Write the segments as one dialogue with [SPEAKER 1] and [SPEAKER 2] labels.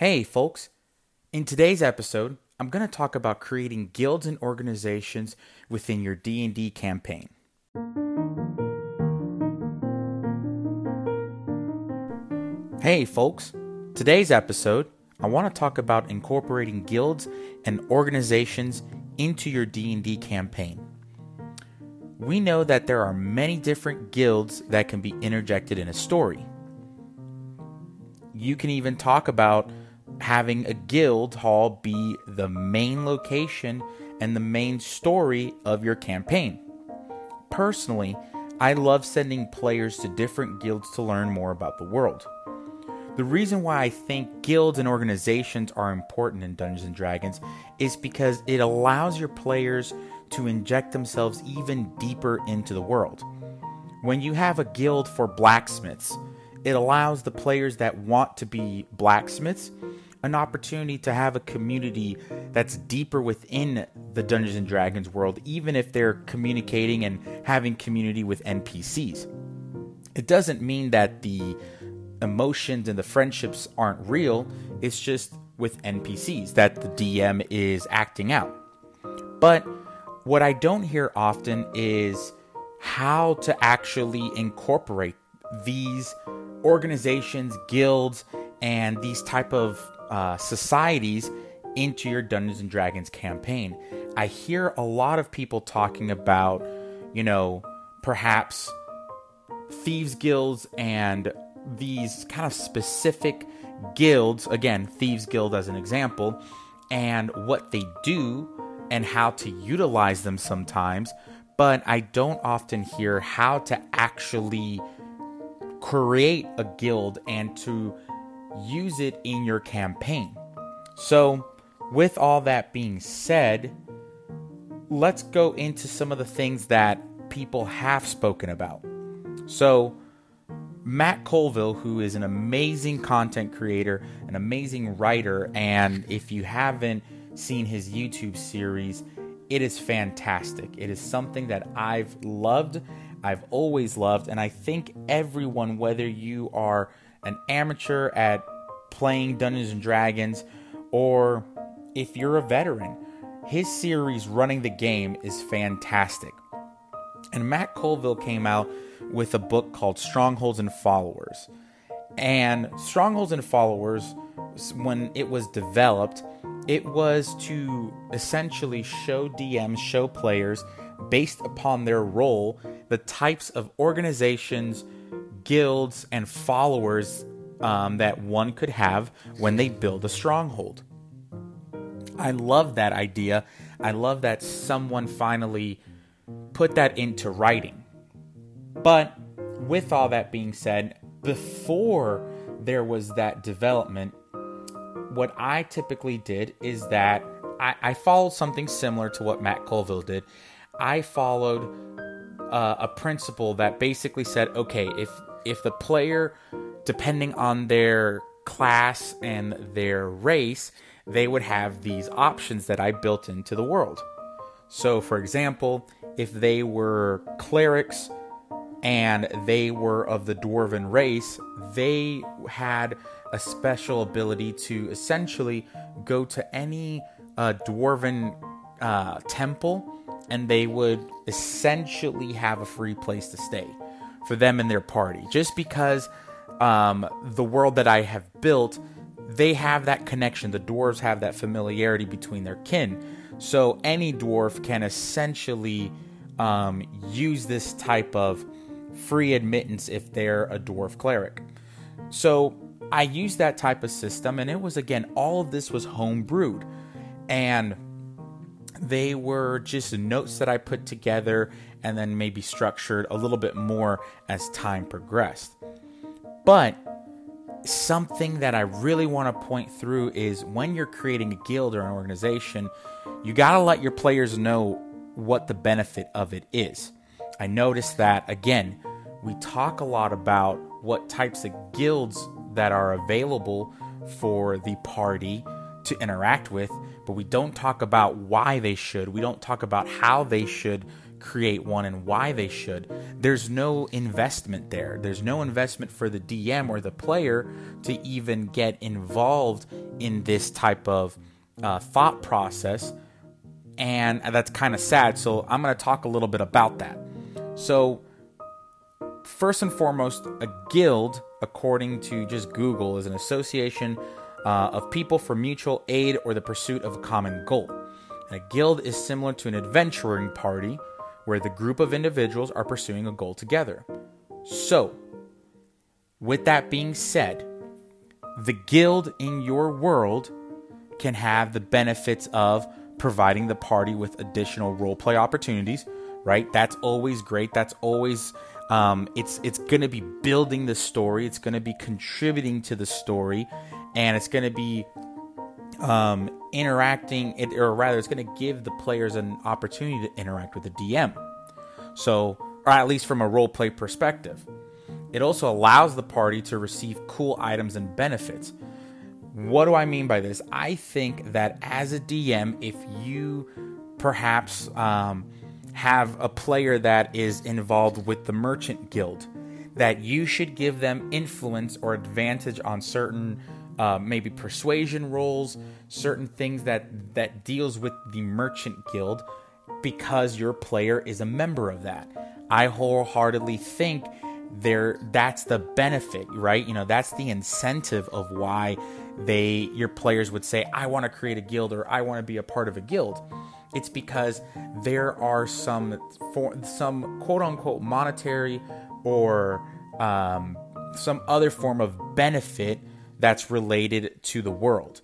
[SPEAKER 1] Hey, folks. In today's episode, I'm going to talk about creating guilds and organizations within your D&D campaign. Hey, folks. Today's episode, I want to talk about incorporating guilds and organizations into your D&D campaign. We know that there are many different guilds that can be interjected in a story. You can even talk about having a guild hall be the main location and the main story of your campaign. Personally, I love sending players to different guilds to learn more about the world. The reason why I think guilds and organizations are important in Dungeons and Dragons is because it allows your players to inject themselves even deeper into the world. When you have a guild for blacksmiths, it allows the players that want to be blacksmiths an opportunity to have a community that's deeper within the Dungeons and Dragons world, even if they're communicating and having community with NPCs. It doesn't mean that the emotions and the friendships aren't real, it's just with NPCs that the DM is acting out. But what I don't hear often is how to actually incorporate these organizations, guilds, and these type of uh, societies into your Dungeons and Dragons campaign. I hear a lot of people talking about, you know, perhaps thieves guilds and these kind of specific guilds, again, thieves guild as an example, and what they do and how to utilize them sometimes, but I don't often hear how to actually create a guild and to use it in your campaign. So, with all that being said, let's go into some of the things that people have spoken about. So, Matt Colville, who is an amazing content creator, an amazing writer, and if you haven't seen his YouTube series, it is fantastic. It is something that I've loved, I've always loved, and I think everyone, whether you are an amateur at playing Dungeons and Dragons, or if you're a veteran, his series Running the Game is fantastic. And Matt Colville came out with a book called Strongholds and Followers. And Strongholds and Followers, when it was developed, it was to essentially show DMs, show players, based upon their role, the types of organizations, guilds, and followers um, that one could have when they build a stronghold. I love that idea. I love that someone finally put that into writing. But with all that being said, before there was that development, what I typically did is that I, I followed something similar to what Matt Colville did. I followed uh, a principle that basically said, okay, if if the player, depending on their class and their race, they would have these options that I built into the world. So, for example, if they were clerics and they were of the dwarven race, they had a special ability to essentially go to any uh, dwarven uh, temple and they would essentially have a free place to stay for them and their party. Just because um, the world that I have built, they have that connection. The dwarves have that familiarity between their kin. So any dwarf can essentially um, use this type of free admittance if they're a dwarf cleric. So I used that type of system, and it was again, all of this was home brewed. And they were just notes that I put together and then maybe structured a little bit more as time progressed. But something that I really want to point through is when you're creating a guild or an organization, you got to let your players know what the benefit of it is. I noticed that again, we talk a lot about what types of guilds that are available for the party to interact with, but we don't talk about why they should. We don't talk about how they should create one and why they should. There's no investment there. There's no investment for the DM or the player to even get involved in this type of uh, thought process. And that's kind of sad. So I'm going to talk a little bit about that. So, first and foremost, a guild, according to just Google, is an association uh, of people for mutual aid or the pursuit of a common goal. And a guild is similar to an adventuring party where the group of individuals are pursuing a goal together. So, with that being said, the guild in your world can have the benefits of providing the party with additional roleplay opportunities, right? That's always great. That's always um, it's it's going to be building the story. It's going to be contributing to the story, and it's going to be um, interacting, it, or rather, it's going to give the players an opportunity to interact with the DM. So, or at least from a role play perspective, it also allows the party to receive cool items and benefits. What do I mean by this? I think that as a DM, if you perhaps um, have a player that is involved with the merchant guild, that you should give them influence or advantage on certain uh, maybe persuasion rolls, certain things that that deals with the merchant guild because your player is a member of that. I wholeheartedly think there that's the benefit, right? You know, that's the incentive of why they your players would say I want to create a guild or I want to be a part of a guild. It's because there are some for some quote unquote monetary or um, some other form of benefit that's related to the world.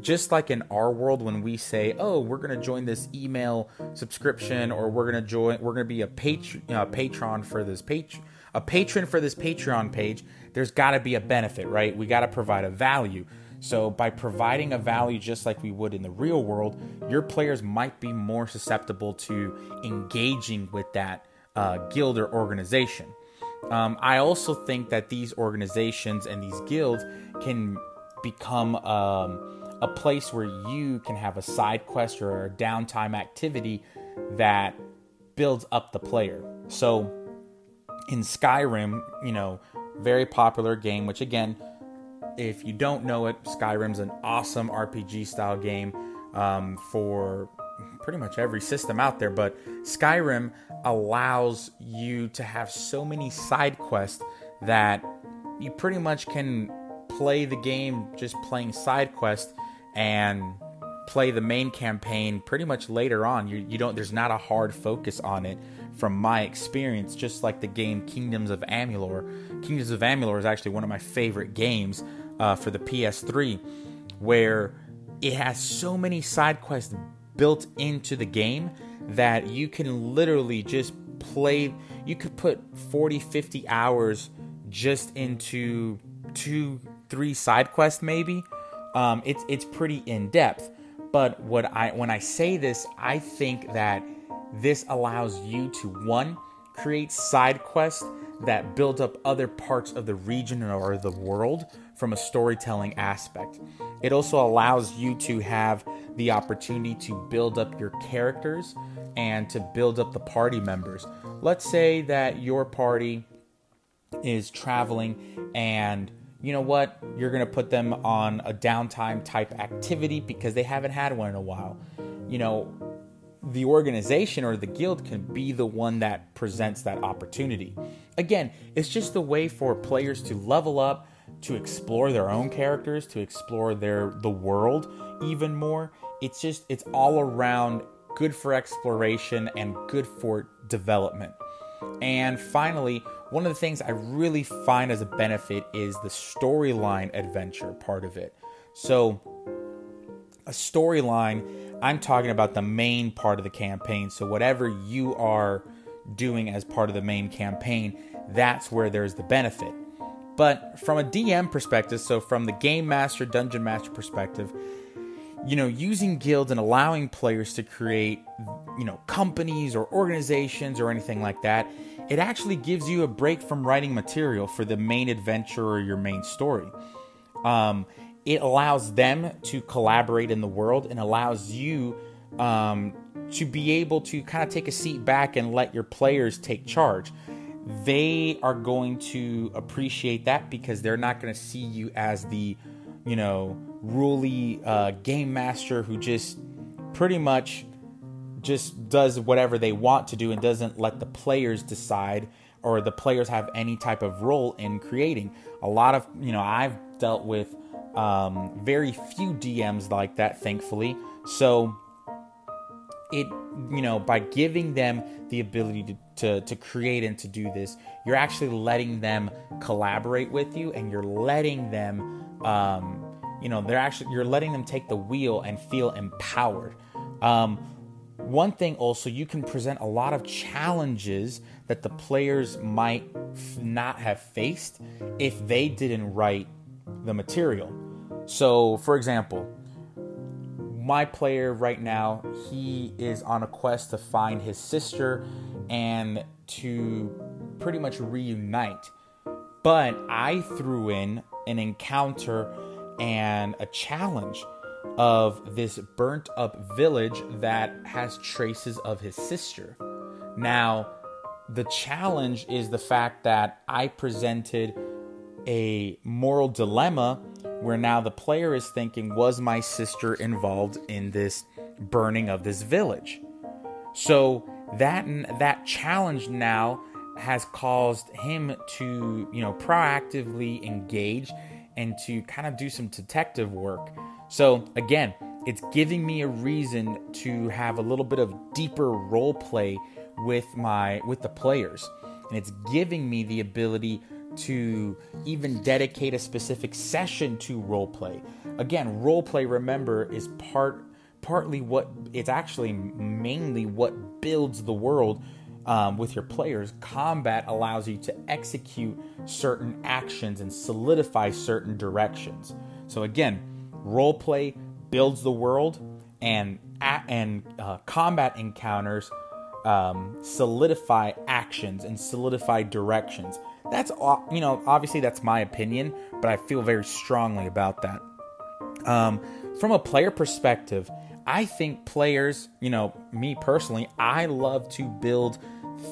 [SPEAKER 1] Just like in our world, when we say, "Oh, we're going to join this email subscription," or "We're going to join," we're going to be a patron, patron for this page, a patron for this Patreon page. There's got to be a benefit, right? We got to provide a value. So, by providing a value just like we would in the real world, your players might be more susceptible to engaging with that uh, guild or organization. Um, I also think that these organizations and these guilds can become um, a place where you can have a side quest or a downtime activity that builds up the player. So in Skyrim, you know, very popular game, which again, if you don't know it, Skyrim's an awesome RPG style game um, for pretty much every system out there. But Skyrim allows you to have so many side quests that you pretty much can play the game just playing side quests and play the main campaign pretty much later on. You, you don't there's not a hard focus on it from my experience, just like the game Kingdoms of Amalur. Kingdoms of Amalur is actually one of my favorite games uh, for the PS3, where it has so many side quests built into the game that you can literally just play. You could put 40, 50 hours just into two three side quests maybe. Um, it's it's pretty in depth. But what I when I say this, I think that this allows you to one create side quests that build up other parts of the region or the world from a storytelling aspect. It also allows you to have the opportunity to build up your characters and to build up the party members. Let's say that your party is traveling and you know what? You're going to put them on a downtime type activity because they haven't had one in a while. You know, the organization or the guild can be the one that presents that opportunity. Again, it's just a way for players to level up, to explore their own characters, to explore their the world even more. It's just it's all around good for exploration and good for development. And finally, one of the things I really find as a benefit is the storyline adventure part of it. So, a storyline, I'm talking about the main part of the campaign. So, whatever you are doing as part of the main campaign, that's where there's the benefit. But from a DM perspective, so from the game master, dungeon master perspective, you know, using guilds and allowing players to create, you know, companies or organizations or anything like that it actually gives you a break from writing material for the main adventure or your main story. Um, it allows them to collaborate in the world and allows you um, to be able to kind of take a seat back and let your players take charge. They are going to appreciate that because they're not going to see you as the, you know, ruly uh, game master who just pretty much just does whatever they want to do and doesn't let the players decide or the players have any type of role in creating. A lot of, you know, I've dealt with um, very few DMs like that, thankfully. So it, you know, by giving them the ability to, to, to create and to do this, you're actually letting them collaborate with you and you're letting them, um, you know, they're actually, you're letting them take the wheel and feel empowered. Um, one thing also, you can present a lot of challenges that the players might f- not have faced if they didn't write the material. So, for example, my player right now, he is on a quest to find his sister and to pretty much reunite. But I threw in an encounter and a challenge of this burnt up village that has traces of his sister. Now, the challenge is the fact that I presented a moral dilemma where now the player is thinking, was my sister involved in this burning of this village? So that that challenge now has caused him to, you know, proactively engage and to kind of do some detective work so again, it's giving me a reason to have a little bit of deeper role play with my with the players. And it's giving me the ability to even dedicate a specific session to role play. Again, role play remember is part partly what it's actually mainly what builds the world um, with your players. Combat allows you to execute certain actions and solidify certain directions. So again, role play builds the world, and and uh, combat encounters um, solidify actions and solidify directions. That's you know obviously that's my opinion, but I feel very strongly about that. Um, from a player perspective, I think players, you know, me personally, I love to build.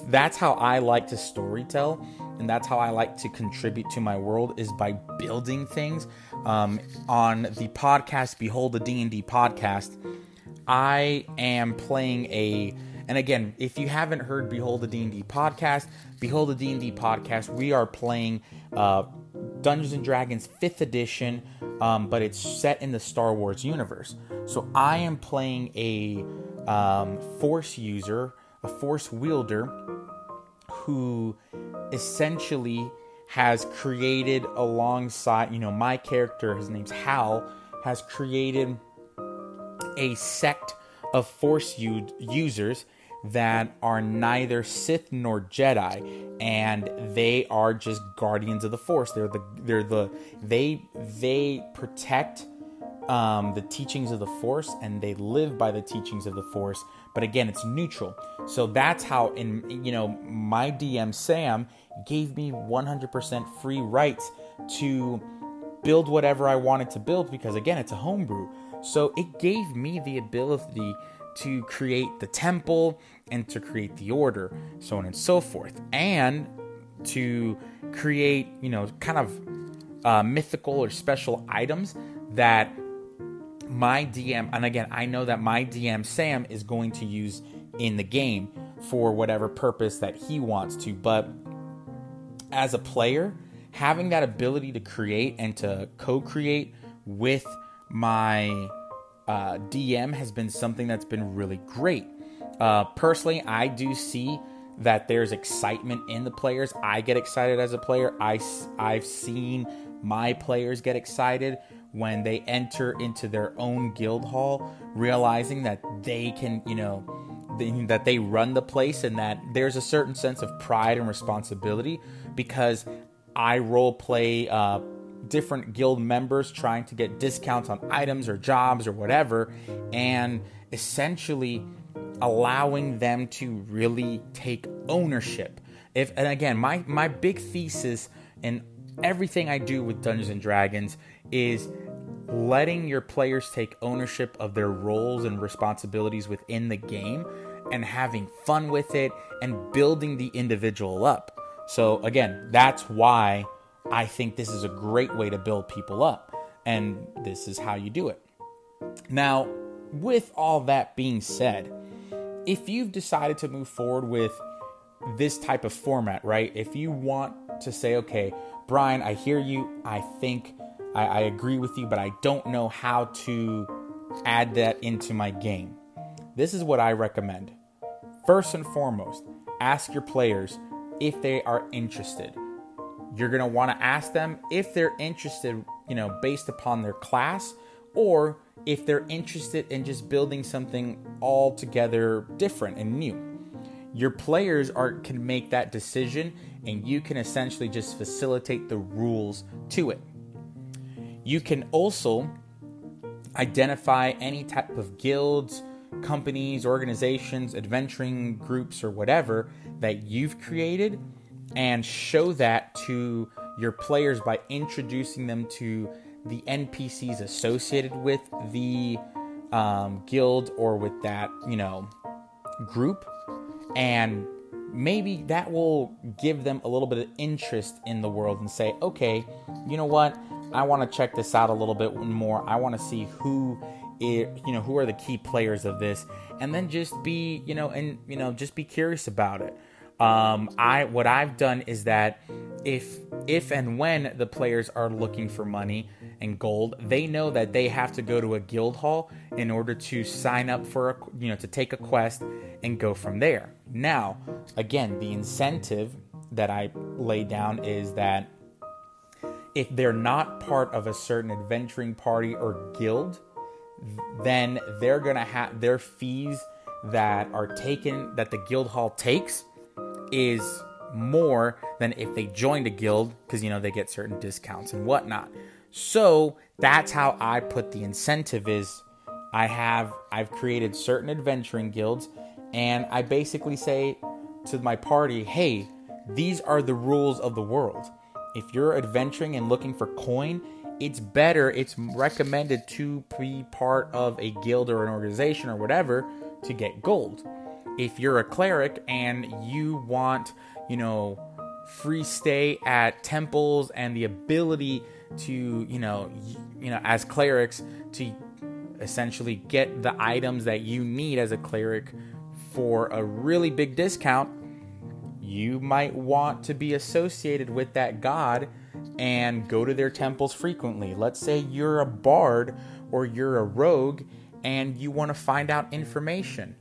[SPEAKER 1] That's how I like to storytell and that's how I like to contribute to my world is by building things. Um, on the podcast, Behold the D and D podcast, I am playing a. And again, if you haven't heard Behold the D and D podcast, Behold the D and D podcast, we are playing uh, Dungeons and Dragons Fifth Edition, um, but it's set in the Star Wars universe. So I am playing a um, Force user, a Force wielder, who essentially has created alongside, you know, my character, his name's Hal, has created a sect of Force u- users that are neither Sith nor Jedi, and they are just guardians of the Force. They're the they're the they they protect um, the teachings of the Force, and they live by the teachings of the Force. But again, it's neutral. So that's how in you know my DM Sam gave me 100% free rights to build whatever I wanted to build because, again, it's a homebrew. So it gave me the ability to create the temple and to create the order, so on and so forth, and to create, you know, kind of uh, mythical or special items that my DM, and again, I know that my DM Sam is going to use in the game for whatever purpose that he wants to, but as a player, having that ability to create and to co create with my uh, DM has been something that's been really great. Uh, personally, I do see that there's excitement in the players. I get excited as a player. I, I've seen my players get excited when they enter into their own guild hall, realizing that they can, you know, that they run the place and that there's a certain sense of pride and responsibility because I role play uh, different guild members trying to get discounts on items or jobs or whatever, and essentially allowing them to really take ownership. If and again, my my big thesis in everything I do with Dungeons and Dragons is letting your players take ownership of their roles and responsibilities within the game and having fun with it and building the individual up. So, again, that's why I think this is a great way to build people up. And this is how you do it. Now, with all that being said, if you've decided to move forward with this type of format, right? If you want to say, okay, Brian, I hear you. I think I, I agree with you, but I don't know how to add that into my game. This is what I recommend. First and foremost, ask your players if they are interested. You're going to want to ask them if they're interested, you know, based upon their class or if they're interested in just building something altogether different and new. Your players are can make that decision and you can essentially just facilitate the rules to it. You can also identify any type of guilds, companies, organizations, adventuring groups, or whatever that you've created and show that to your players by introducing them to the NPCs associated with the um, guild or with that, you know, group. And maybe that will give them a little bit of interest in the world and say, okay, you know what? I want to check this out a little bit more. I want to see who it, you know, who are the key players of this, and then just be, you know, and you know, just be curious about it. Um, I what I've done is that if if and when the players are looking for money and gold, they know that they have to go to a guild hall in order to sign up for a you know to take a quest and go from there. Now, again, the incentive that I lay down is that if they're not part of a certain adventuring party or guild, then they're to have their fees that are taken that the guild hall takes is more than if they joined a guild because you know they get certain discounts and whatnot. So that's how I put the incentive is I have I've created certain adventuring guilds and I basically say to my party, "Hey, these are the rules of the world if you're adventuring and looking for coin, it's better, it's recommended to be part of a guild or an organization or whatever to get gold. If you're a cleric and you want, you know, free stay at temples and the ability to, you know, you know, as clerics to essentially get the items that you need as a cleric for a really big discount, you might want to be associated with that god and go to their temples frequently. Let's say you're a bard or you're a rogue and you want to find out information.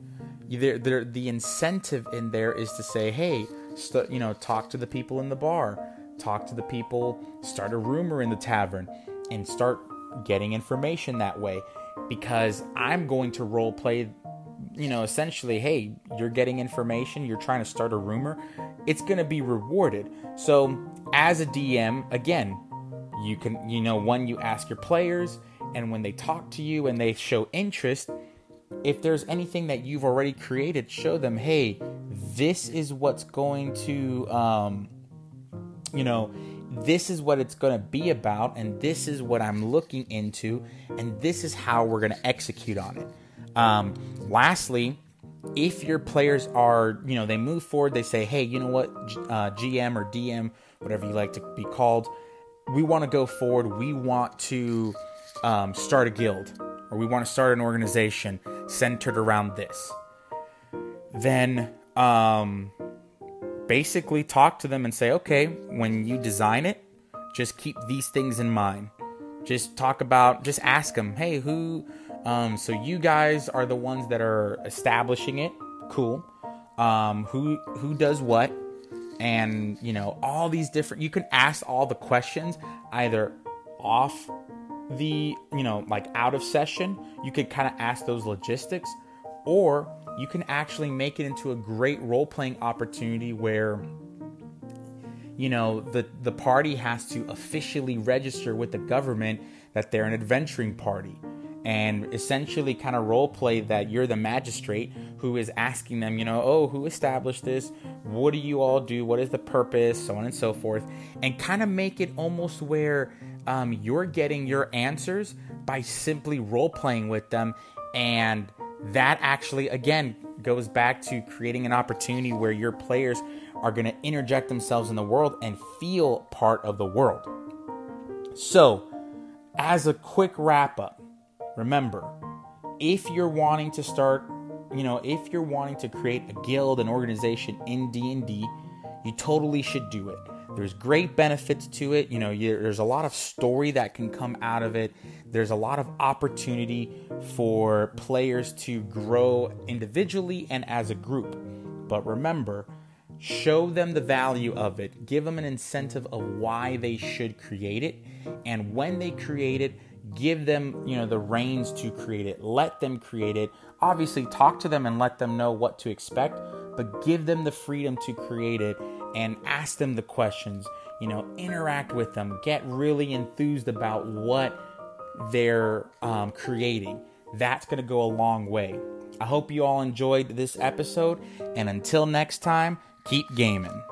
[SPEAKER 1] There, there, the incentive in there is to say, hey, st- you know, talk to the people in the bar, talk to the people, start a rumor in the tavern, and start getting information that way. Because I'm going to role play you know, essentially, hey, you're getting information, you're trying to start a rumor, it's going to be rewarded. So, as a DM, again, you can, you know, when you ask your players and when they talk to you and they show interest, if there's anything that you've already created, show them, hey, this is what's going to, um, you know, this is what it's going to be about, and this is what I'm looking into, and this is how we're going to execute on it. Um, lastly, if your players are, you know, they move forward, they say, hey, you know what, uh, GM or DM, whatever you like to be called, we want to go forward. We want to um, start a guild or we want to start an organization centered around this. Then um, basically talk to them and say, okay, when you design it, just keep these things in mind. Just talk about, just ask them, hey, who um, so you guys are the ones that are establishing it. Cool. Um, who who does what? And you know all these different. You can ask all the questions either off the you know like out of session. You could kind of ask those logistics, or you can actually make it into a great role playing opportunity where you know the the party has to officially register with the government that they're an adventuring party and essentially kind of role play that you're the magistrate who is asking them, you know, oh, who established this? What do you all do? What is the purpose? So on and so forth. And kind of make it almost where um, you're getting your answers by simply role playing with them. And that actually, again, goes back to creating an opportunity where your players are going to interject themselves in the world and feel part of the world. So, as a quick wrap up, remember if you're wanting to start, you know, if you're wanting to create a guild, an organization in D&D, you totally should do it. There's great benefits to it. You know, you, there's a lot of story that can come out of it. There's a lot of opportunity for players to grow individually and as a group. But remember, show them the value of it, give them an incentive of why they should create it, and when they create it, give them, you know, the reins to create it. Let them create it. Obviously, talk to them and let them know what to expect, but give them the freedom to create it and ask them the questions. You know, interact with them, get really enthused about what they're um, creating. That's going to go a long way. I hope you all enjoyed this episode, and until next time, keep gaming.